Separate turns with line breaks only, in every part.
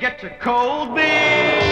get your cold beer.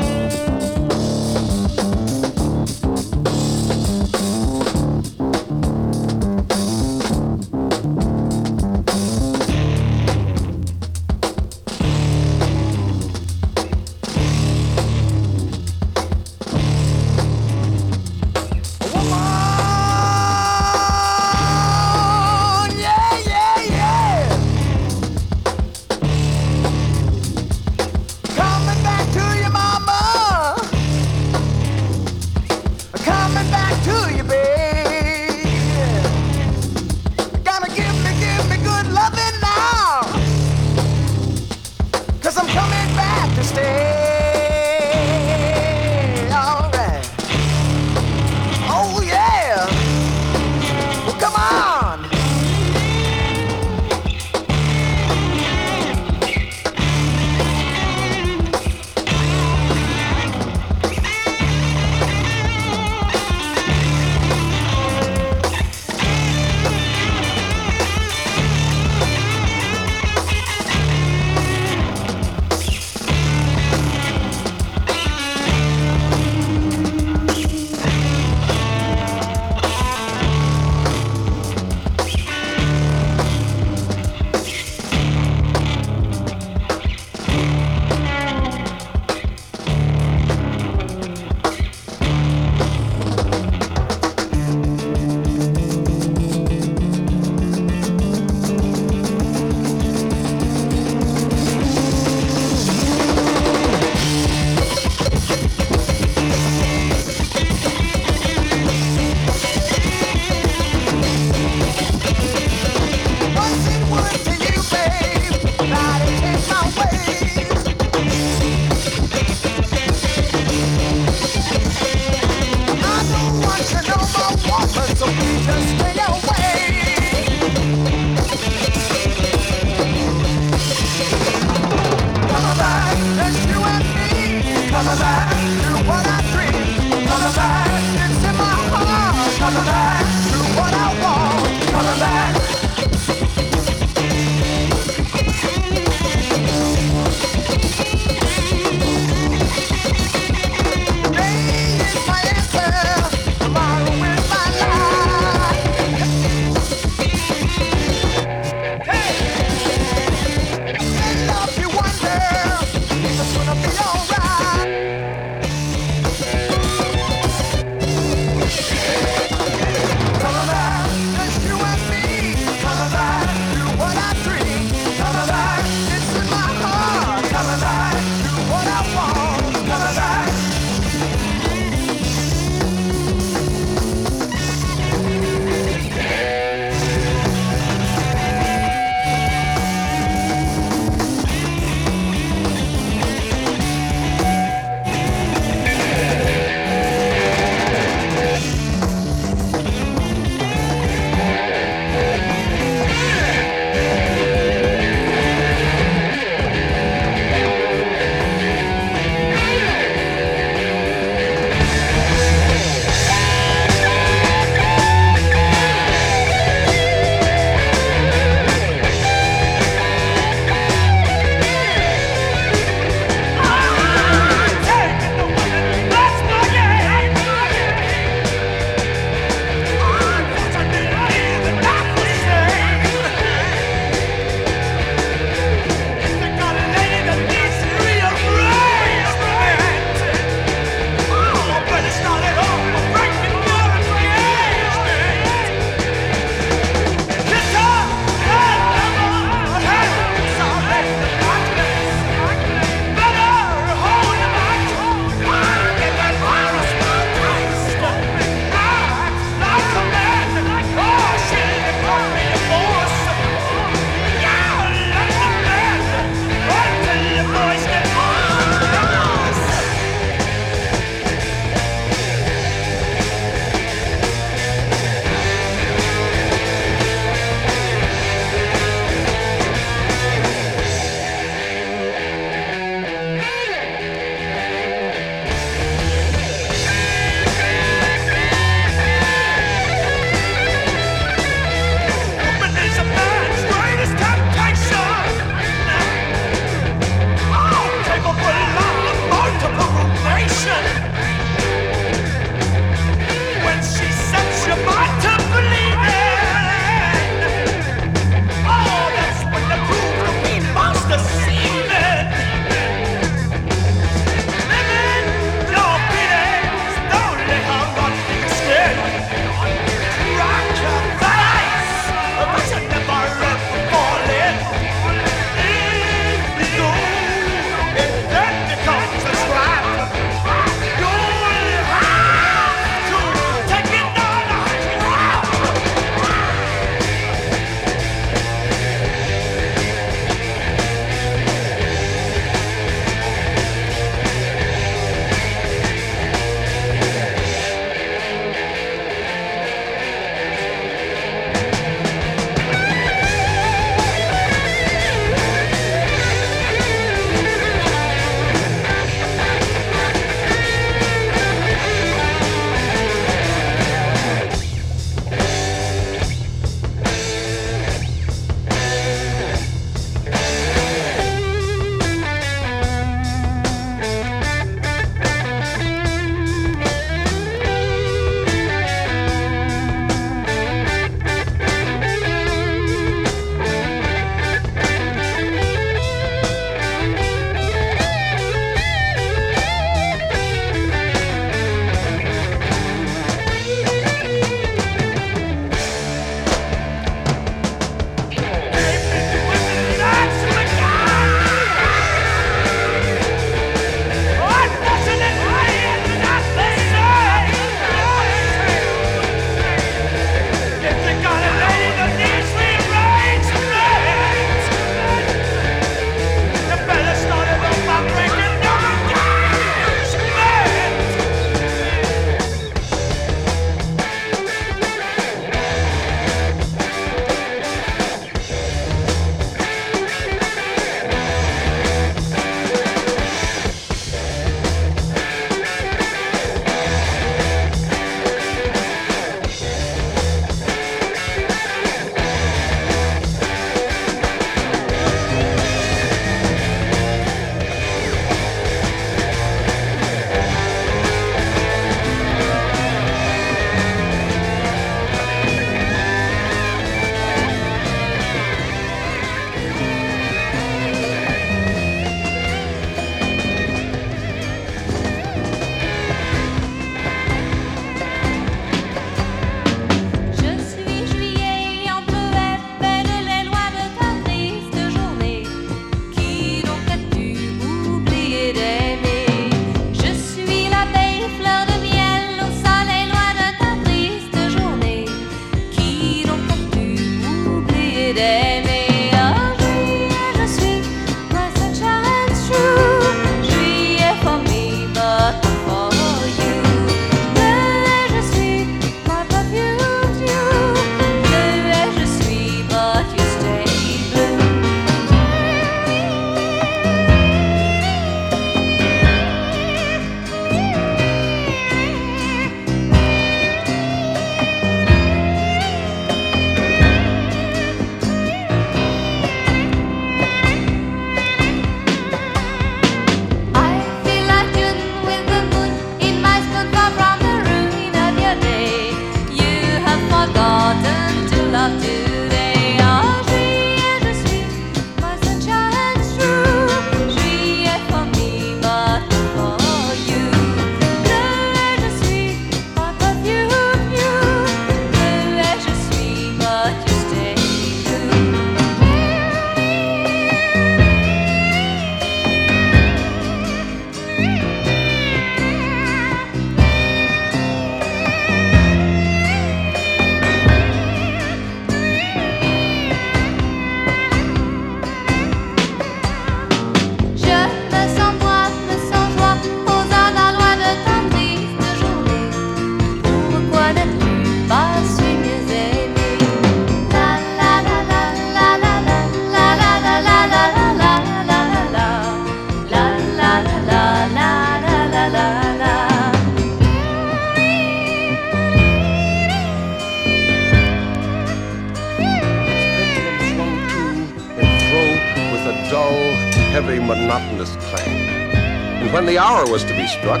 Struck,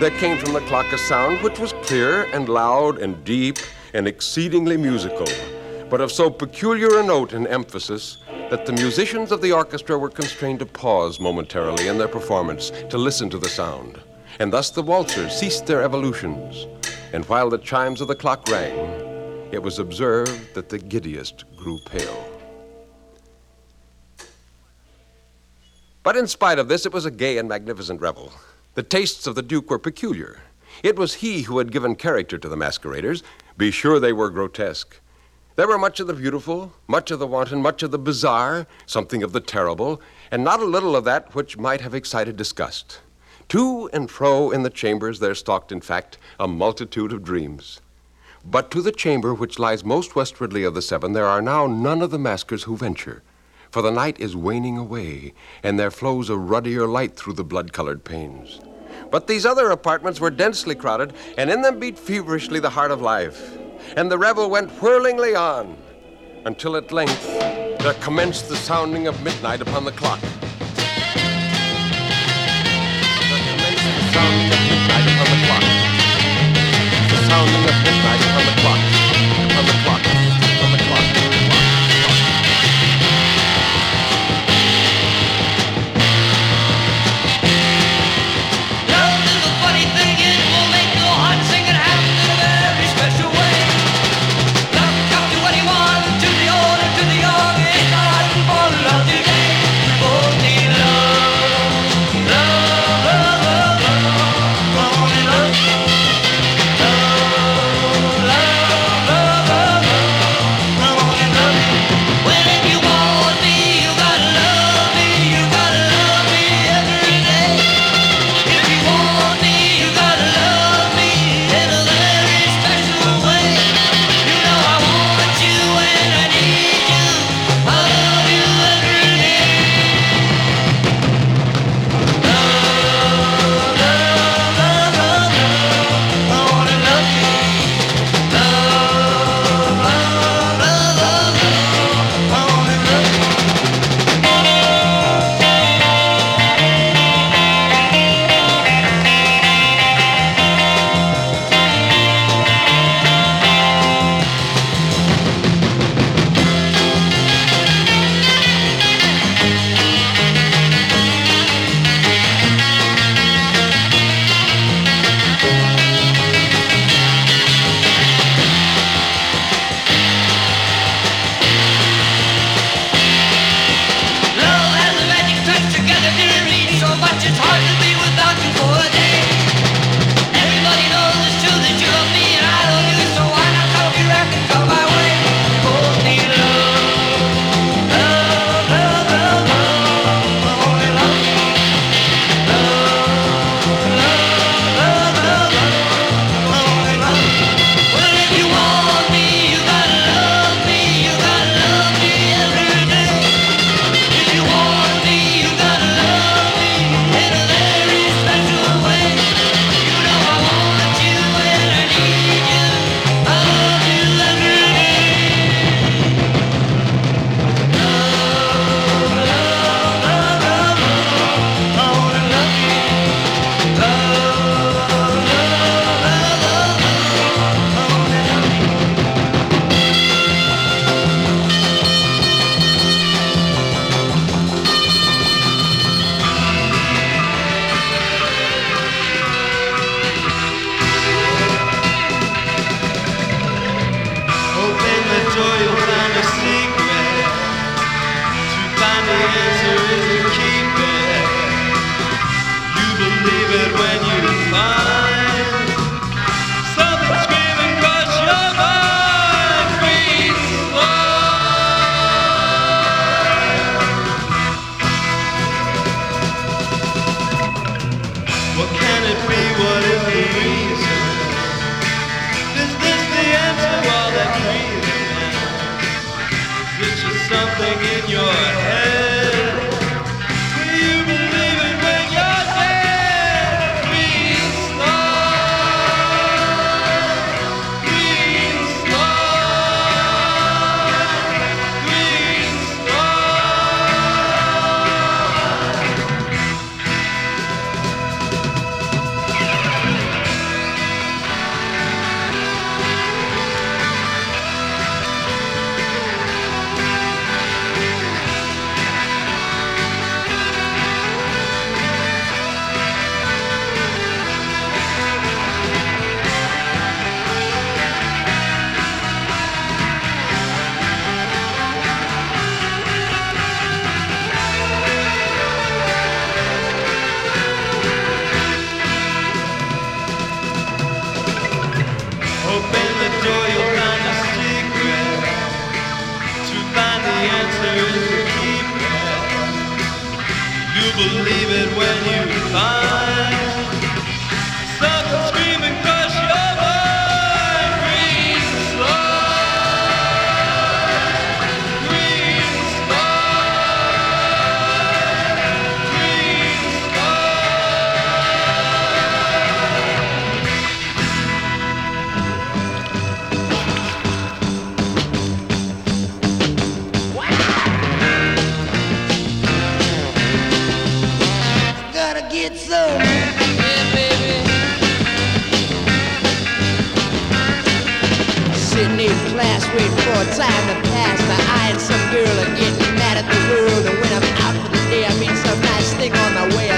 there came from the clock a sound which was clear and loud and deep and exceedingly musical, but of so peculiar a note and emphasis that the musicians of the orchestra were constrained to pause momentarily in their performance to listen to the sound. And thus the waltzers ceased their evolutions. And while the chimes of the clock rang, it was observed that the giddiest grew pale. But in spite of this, it was a gay and magnificent revel. The tastes of the Duke were peculiar. It was he who had given character to the masqueraders. Be sure they were grotesque. There were much of the beautiful, much of the wanton, much of the bizarre, something of the terrible, and not a little of that which might have excited disgust. To and fro in the chambers there stalked, in fact, a multitude of dreams. But to the chamber which lies most westwardly of the seven, there are now none of the maskers who venture for the night is waning away, and there flows a ruddier light through the blood colored panes. But these other apartments were densely crowded, and in them beat feverishly the heart of life. And the revel went whirlingly on, until at length there commenced the sounding of midnight upon the clock. The sounding of midnight upon the clock. The sounding of midnight upon the clock.
what it means. In
class, waiting for a time to pass. But I and some girl are getting mad at the world, and when I'm out for the day, I meet some nice thing on my way.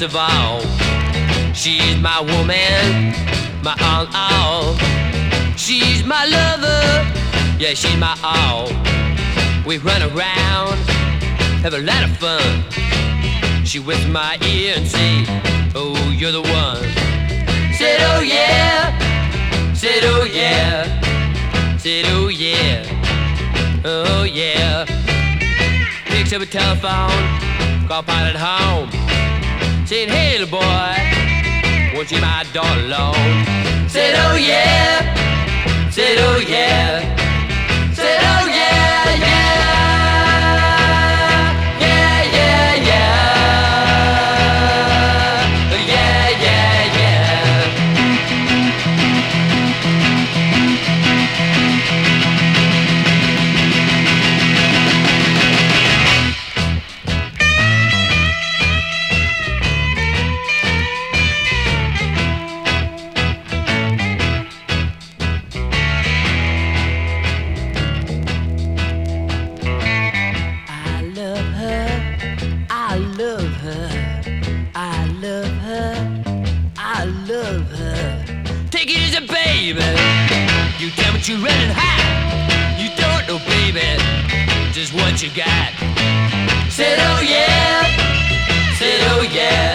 best of all. She's my woman, my all, all. She's my lover, yeah, she's my all. We run around, have a lot of fun. She whips my ear and say, Oh, you're the one. Said, Oh yeah, said, Oh yeah, said, Oh yeah, oh yeah. Picks up a telephone, call pilot home. Said, hey, little boy, won't you my doll alone? Said, oh, yeah. Said, oh, yeah. Said, oh, yeah, yeah. you're running hot. You don't know, baby, just what you got. Said, oh yeah, said, oh yeah.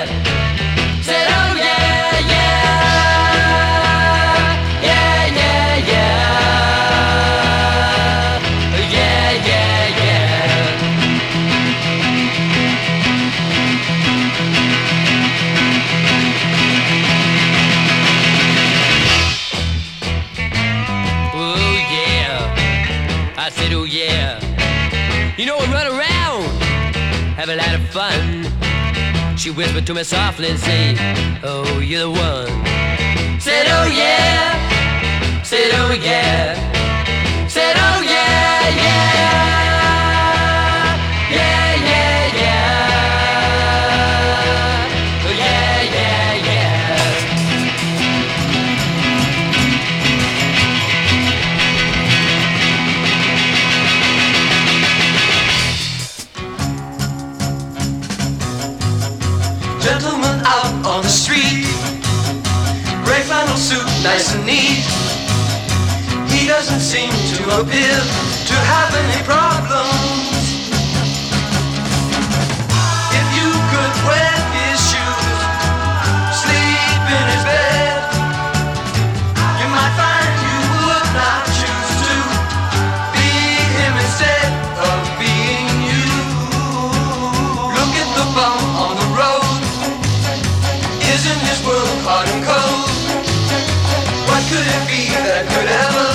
whispered to me softly and say, Oh, you're the one. Said, Oh yeah. Said, Oh yeah. Said, Oh yeah, yeah.
need. He doesn't seem to appear to have any problems. could it be that
I
could ever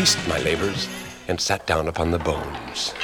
ceased my labors and sat down upon the bones.